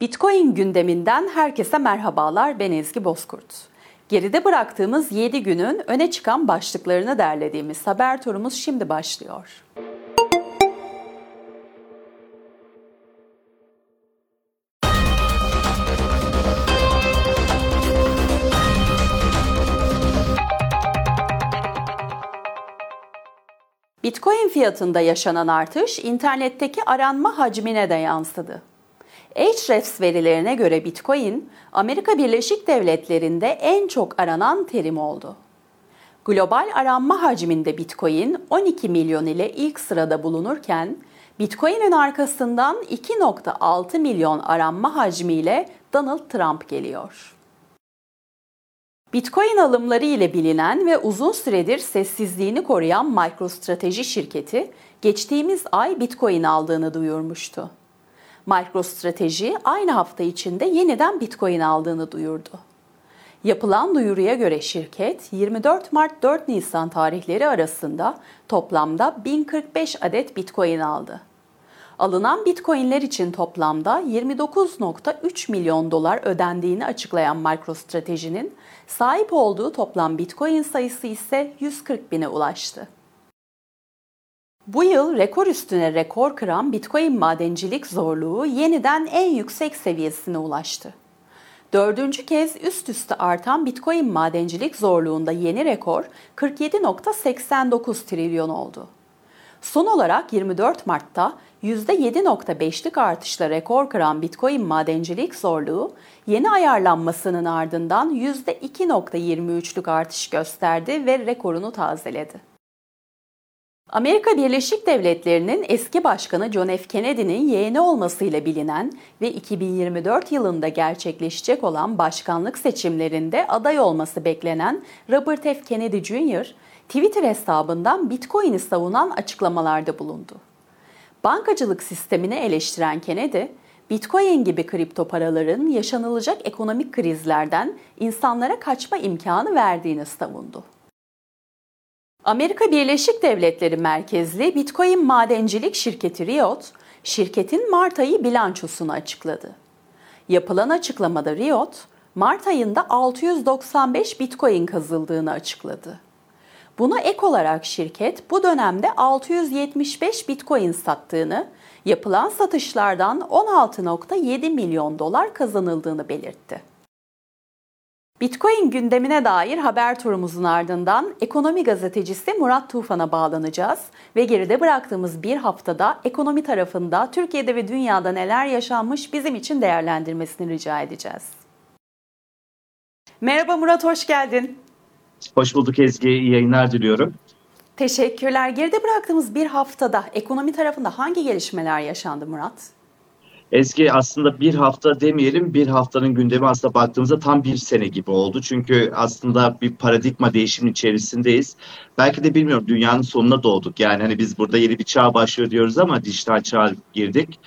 Bitcoin gündeminden herkese merhabalar. Ben Ezgi Bozkurt. Geride bıraktığımız 7 günün öne çıkan başlıklarını derlediğimiz haber turumuz şimdi başlıyor. Bitcoin fiyatında yaşanan artış internetteki aranma hacmine de yansıdı. Ahrefs verilerine göre Bitcoin, Amerika Birleşik Devletleri'nde en çok aranan terim oldu. Global aranma hacminde Bitcoin 12 milyon ile ilk sırada bulunurken, Bitcoin'in arkasından 2.6 milyon aranma hacmiyle Donald Trump geliyor. Bitcoin alımları ile bilinen ve uzun süredir sessizliğini koruyan MicroStrateji şirketi geçtiğimiz ay Bitcoin aldığını duyurmuştu. MicroStrateji aynı hafta içinde yeniden Bitcoin aldığını duyurdu. Yapılan duyuruya göre şirket 24 Mart 4 Nisan tarihleri arasında toplamda 1045 adet Bitcoin aldı. Alınan Bitcoin'ler için toplamda 29.3 milyon dolar ödendiğini açıklayan MicroStrategy'nin sahip olduğu toplam Bitcoin sayısı ise 140 bine ulaştı. Bu yıl rekor üstüne rekor kıran Bitcoin madencilik zorluğu yeniden en yüksek seviyesine ulaştı. Dördüncü kez üst üste artan Bitcoin madencilik zorluğunda yeni rekor 47.89 trilyon oldu. Son olarak 24 Mart'ta %7.5'lik artışla rekor kıran Bitcoin madencilik zorluğu yeni ayarlanmasının ardından %2.23'lük artış gösterdi ve rekorunu tazeledi. Amerika Birleşik Devletleri'nin eski başkanı John F. Kennedy'nin yeğeni olmasıyla bilinen ve 2024 yılında gerçekleşecek olan başkanlık seçimlerinde aday olması beklenen Robert F. Kennedy Jr. Twitter hesabından Bitcoin'i savunan açıklamalarda bulundu. Bankacılık sistemini eleştiren Kennedy, Bitcoin gibi kripto paraların yaşanılacak ekonomik krizlerden insanlara kaçma imkanı verdiğini savundu. Amerika Birleşik Devletleri merkezli Bitcoin madencilik şirketi Riot, şirketin Mart ayı bilançosunu açıkladı. Yapılan açıklamada Riot, Mart ayında 695 Bitcoin kazıldığını açıkladı. Buna ek olarak şirket bu dönemde 675 Bitcoin sattığını, yapılan satışlardan 16.7 milyon dolar kazanıldığını belirtti. Bitcoin gündemine dair haber turumuzun ardından ekonomi gazetecisi Murat Tufan'a bağlanacağız ve geride bıraktığımız bir haftada ekonomi tarafında Türkiye'de ve dünyada neler yaşanmış bizim için değerlendirmesini rica edeceğiz. Merhaba Murat, hoş geldin. Hoş bulduk Ezgi, iyi yayınlar diliyorum. Teşekkürler. Geride bıraktığımız bir haftada ekonomi tarafında hangi gelişmeler yaşandı Murat? Ezgi aslında bir hafta demeyelim bir haftanın gündemi aslında baktığımızda tam bir sene gibi oldu. Çünkü aslında bir paradigma değişimi içerisindeyiz. Belki de bilmiyorum dünyanın sonuna doğduk. Yani hani biz burada yeni bir çağ başlıyor diyoruz ama dijital çağ girdik.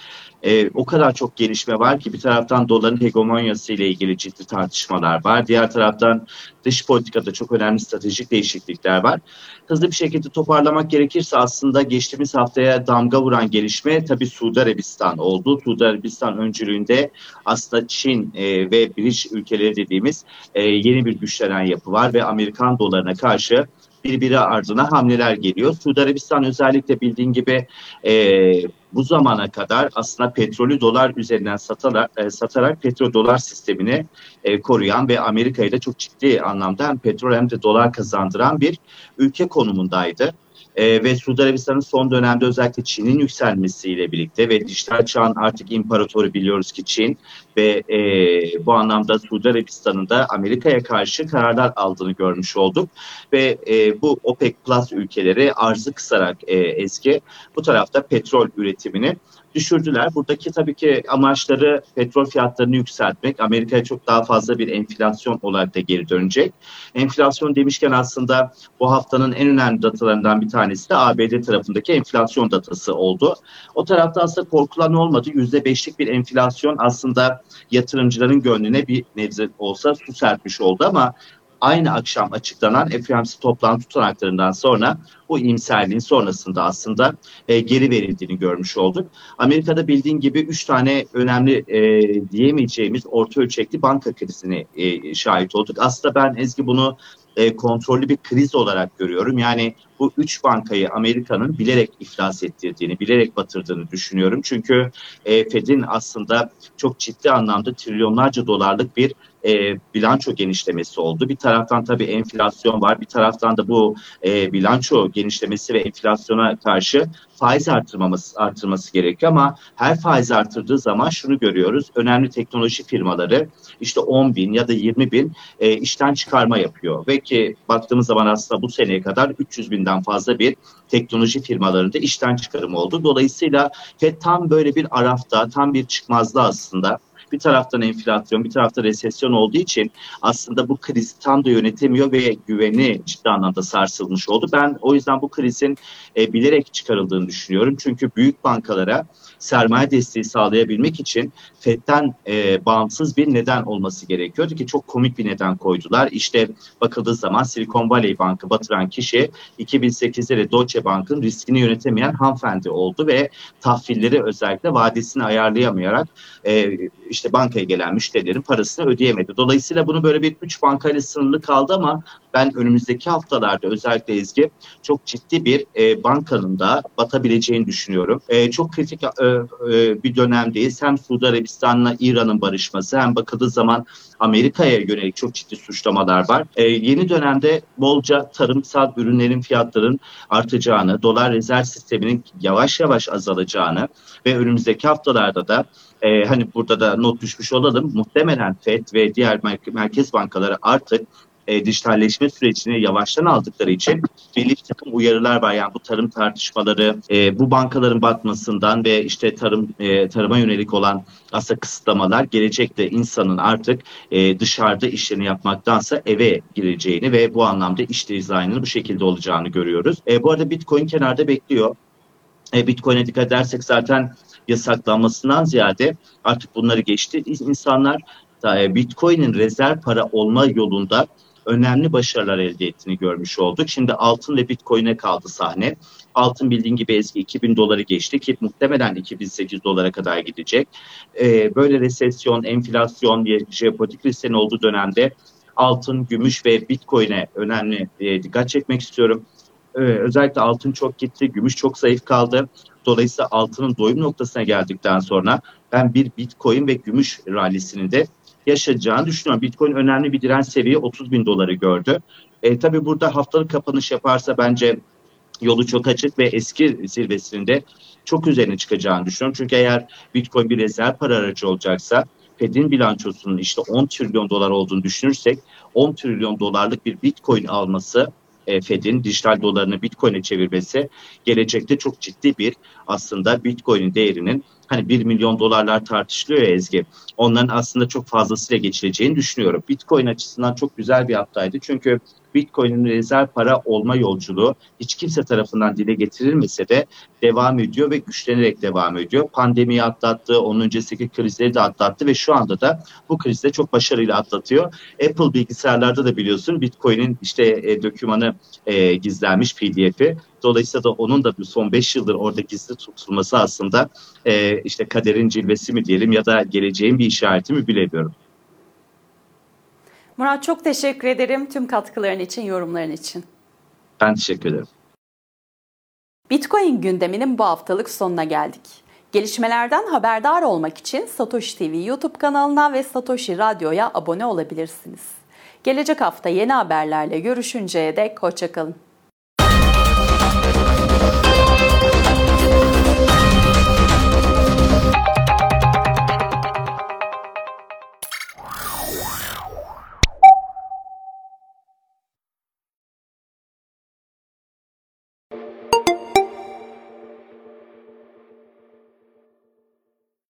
E, o kadar çok gelişme var ki bir taraftan doların hegemonyası ile ilgili ciddi tartışmalar var. Diğer taraftan dış politikada çok önemli stratejik değişiklikler var. Hızlı bir şekilde toparlamak gerekirse aslında geçtiğimiz haftaya damga vuran gelişme tabii Suudi Arabistan oldu. Suudi Arabistan öncülüğünde aslında Çin e, ve BRICS ülkeleri dediğimiz e, yeni bir güçlenen yapı var ve Amerikan dolarına karşı birbiri ardına hamleler geliyor. Suudi Arabistan özellikle bildiğin gibi e, bu zamana kadar aslında petrolü dolar üzerinden satarak, e, satarak petrol dolar sistemini e, koruyan ve Amerika'yı da çok ciddi anlamda hem petrol hem de dolar kazandıran bir ülke konumundaydı e, ve Suudi Arabistan'ın son dönemde özellikle Çin'in yükselmesiyle birlikte ve dijital çağın artık imparatoru biliyoruz ki Çin ve e, bu anlamda Suudi Arabistan'ın da Amerika'ya karşı kararlar aldığını görmüş olduk. Ve e, bu OPEC Plus ülkeleri arzı kısarak e, eski bu tarafta petrol üretimini düşürdüler. Buradaki tabii ki amaçları petrol fiyatlarını yükseltmek. Amerika'ya çok daha fazla bir enflasyon olarak da geri dönecek. Enflasyon demişken aslında bu haftanın en önemli datalarından bir tanesi de ABD tarafındaki enflasyon datası oldu. O tarafta aslında korkulan olmadı. %5'lik bir enflasyon aslında yatırımcıların gönlüne bir nebze olsa su serpmiş oldu ama aynı akşam açıklanan FOMC toplantı tutanaklarından sonra bu imserliğin sonrasında aslında e, geri verildiğini görmüş olduk. Amerika'da bildiğin gibi üç tane önemli e, diyemeyeceğimiz orta ölçekli banka krizine e, şahit olduk. Aslında ben Ezgi bunu e, kontrollü bir kriz olarak görüyorum. Yani bu üç bankayı Amerika'nın bilerek iflas ettirdiğini, bilerek batırdığını düşünüyorum. Çünkü e, Fed'in aslında çok ciddi anlamda trilyonlarca dolarlık bir e, bilanço genişlemesi oldu. Bir taraftan tabii enflasyon var, bir taraftan da bu e, bilanço genişlemesi ve enflasyona karşı faiz artırmaması, artırması gerekiyor ama her faiz artırdığı zaman şunu görüyoruz. Önemli teknoloji firmaları işte 10 bin ya da 20 bin e, işten çıkarma yapıyor. Ve ki baktığımız zaman aslında bu seneye kadar 300 binden fazla bir teknoloji firmalarında işten çıkarım oldu. Dolayısıyla FED tam böyle bir arafta, tam bir çıkmazda aslında bir taraftan enflasyon, bir tarafta resesyon olduğu için aslında bu krizi tam da yönetemiyor ve güveni ciddi anlamda sarsılmış oldu. Ben o yüzden bu krizin e, bilerek çıkarıldığını düşünüyorum. Çünkü büyük bankalara sermaye desteği sağlayabilmek için FED'den e, bağımsız bir neden olması gerekiyordu ki çok komik bir neden koydular. İşte bakıldığı zaman Silicon Valley Bank'ı batıran kişi 2008'de de Deutsche Bank'ın riskini yönetemeyen hanımefendi oldu ve tahvilleri özellikle vadesini ayarlayamayarak e, işte bankaya gelen müşterilerin parasını ödeyemedi. Dolayısıyla bunu böyle bir üç bankayla sınırlı kaldı ama ben önümüzdeki haftalarda özellikle Ezgi çok ciddi bir e, bankanın da batabileceğini düşünüyorum. E, çok kritik e, e, bir dönemdeyiz. Hem Suudi Arabistan'la İran'ın barışması hem bakıldığı zaman Amerika'ya yönelik çok ciddi suçlamalar var. E, yeni dönemde bolca tarımsal ürünlerin fiyatların artacağını, dolar rezerv sisteminin yavaş yavaş azalacağını ve önümüzdeki haftalarda da e, hani burada da not düşmüş olalım. Muhtemelen FED ve diğer merkez bankaları artık e, dijitalleşme sürecini yavaştan aldıkları için belli takım uyarılar var. Yani bu tarım tartışmaları, e, bu bankaların batmasından ve işte tarım e, tarıma yönelik olan aslında kısıtlamalar gelecekte insanın artık e, dışarıda işlerini yapmaktansa eve gireceğini ve bu anlamda iş dizaynının bu şekilde olacağını görüyoruz. E, bu arada Bitcoin kenarda bekliyor. E, Bitcoin'e dikkat edersek zaten yasaklanmasından ziyade artık bunları geçti. İnsanlar e, Bitcoin'in rezerv para olma yolunda önemli başarılar elde ettiğini görmüş olduk. Şimdi altın ve bitcoin'e kaldı sahne. Altın bildiğin gibi eski 2000 doları geçti ki muhtemelen 2008 dolara kadar gidecek. Ee, böyle resesyon, enflasyon, jeopolitik risklerin olduğu dönemde altın, gümüş ve bitcoin'e önemli e, dikkat çekmek istiyorum. Ee, özellikle altın çok gitti, gümüş çok zayıf kaldı. Dolayısıyla altının doyum noktasına geldikten sonra ben bir bitcoin ve gümüş rallisini de yaşayacağını düşünüyorum. Bitcoin önemli bir direnç seviye 30 bin doları gördü. E, tabii burada haftalık kapanış yaparsa bence yolu çok açık ve eski zirvesinde çok üzerine çıkacağını düşünüyorum. Çünkü eğer Bitcoin bir rezerv para aracı olacaksa Fed'in bilançosunun işte 10 trilyon dolar olduğunu düşünürsek 10 trilyon dolarlık bir Bitcoin alması e, Fed'in dijital dolarını Bitcoin'e çevirmesi gelecekte çok ciddi bir aslında Bitcoin'in değerinin hani 1 milyon dolarlar tartışılıyor ya Ezgi. Onların aslında çok fazlasıyla geçileceğini düşünüyorum. Bitcoin açısından çok güzel bir haftaydı. Çünkü Bitcoin'in rezerv para olma yolculuğu hiç kimse tarafından dile getirilmese de devam ediyor ve güçlenerek devam ediyor. Pandemiyi atlattı, onun öncesindeki krizleri de atlattı ve şu anda da bu krizde çok başarıyla atlatıyor. Apple bilgisayarlarda da biliyorsun Bitcoin'in işte e, dokümanı e, gizlenmiş PDF'i. Dolayısıyla da onun da son 5 yıldır orada gizli tutulması aslında e, işte kaderin cilvesi mi diyelim ya da geleceğin bir işareti mi bilemiyorum. Murat çok teşekkür ederim tüm katkıların için, yorumların için. Ben teşekkür ederim. Bitcoin gündeminin bu haftalık sonuna geldik. Gelişmelerden haberdar olmak için Satoshi TV YouTube kanalına ve Satoshi Radyo'ya abone olabilirsiniz. Gelecek hafta yeni haberlerle görüşünceye dek hoşçakalın.